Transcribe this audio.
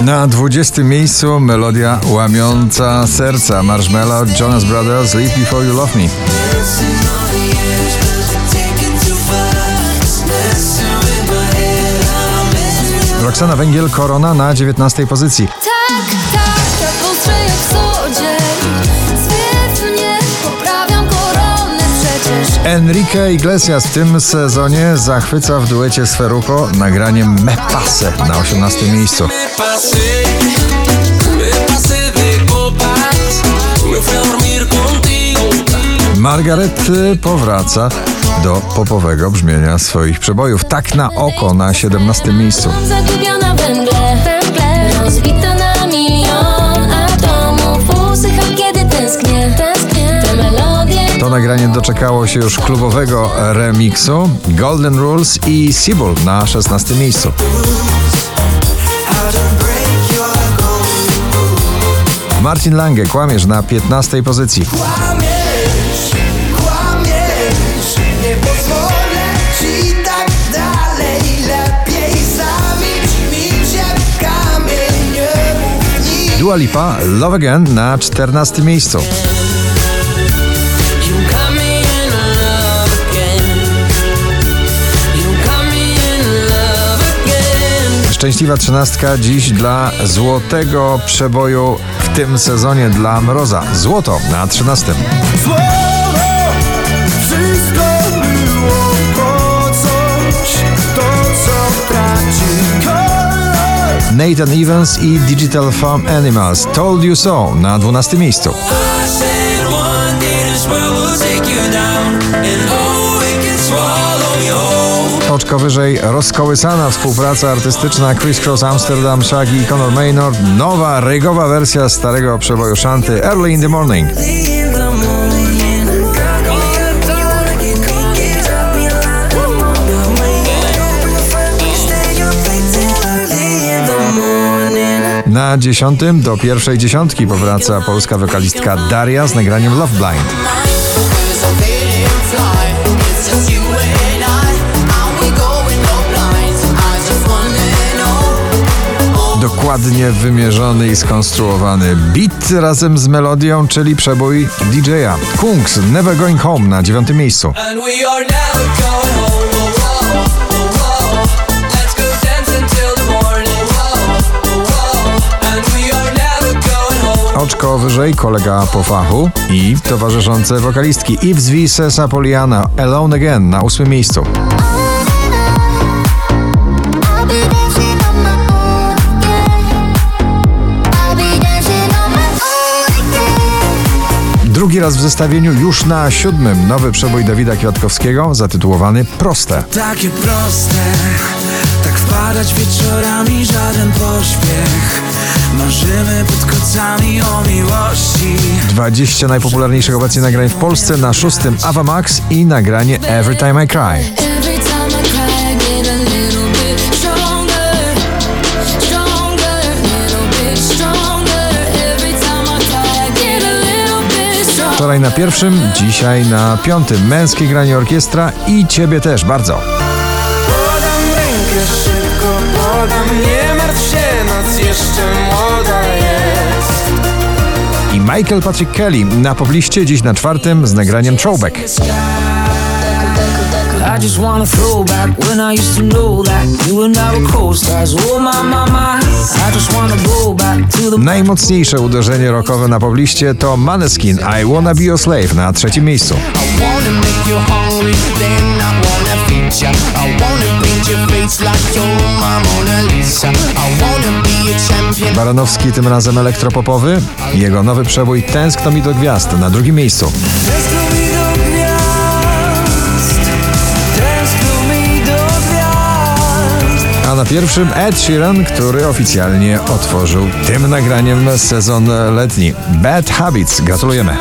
Na 20 miejscu melodia łamiąca serca Marshmallow, Jonas Brothers, Live Before You Love Me. Roxana Węgiel, Korona na 19 pozycji. Tak, tak, tak Enrique Iglesias w tym sezonie zachwyca w duecie z Feruko nagraniem Me Pase na 18 miejscu. Margaret powraca do popowego brzmienia swoich przebojów. Tak na oko na 17 miejscu. Zagubiona węgle, węgle Rozbita na milion To nagranie doczekało się już klubowego remiksu Golden Rules i Seabull na 16 miejscu. Marcin Lange, kłamiesz na 15 pozycji. Kłamiesz, kłamiesz Nie pozwolę ci tak dalej Lepiej zamilcz, milcz jak kamień Nie mów nic Dua Lipa, Love Again na 14 miejscu. Szczęśliwa trzynastka dziś dla złotego przeboju w tym sezonie dla Mroza. Złoto na 13. Słowo, wszystko było po coś To co traci kolor Nathan Evans i Digital Farm Animals Told You So na 12 miejscu. Oczko wyżej rozkołysana współpraca artystyczna Chris Cross Amsterdam, Shaggy i Conor Maynard. Nowa, regowa wersja starego przeboju szanty early in the morning. Na dziesiątym do pierwszej dziesiątki powraca polska wokalistka Daria z nagraniem Love Blind. Dokładnie wymierzony i skonstruowany beat razem z melodią, czyli przebój DJ-a. Kungs Never Going Home na dziewiątym miejscu. Oczko wyżej kolega po fachu i towarzyszące wokalistki Yves V. Sesa Poliana Alone Again na ósmym miejscu. Drugi raz w zestawieniu już na siódmym nowy przebój Dawida Kwiatkowskiego zatytułowany Proste. Takie proste Tak wpadać wieczorami żaden pośpiech Marzymy pod kocami o miłości 20 najpopularniejszych obecnie nagrań w Polsce na szóstym Ava Max i nagranie Every Time I Cry. Wczoraj na pierwszym, dzisiaj na piątym męskie granie orkiestra i ciebie też bardzo. Podam rękę szybko, podam Nie martw się, noc jeszcze młoda jest I Michael Patrick Kelly na pobliście dziś na czwartym z nagraniem Throwback. I just wanna throw back when I used to know that you and I were co-stars. Oh my, my, my. I just wanna go back to the Najmocniejsze uderzenie rockowe na pobliście to Maneskin I Wanna Be Your Slave na trzecim miejscu. Baranowski tym razem elektropopowy. Jego nowy przebój Tęskno mi do gwiazd na drugim miejscu. Na pierwszym Ed Sheeran, który oficjalnie otworzył tym nagraniem sezon letni. Bad Habits. Gratulujemy.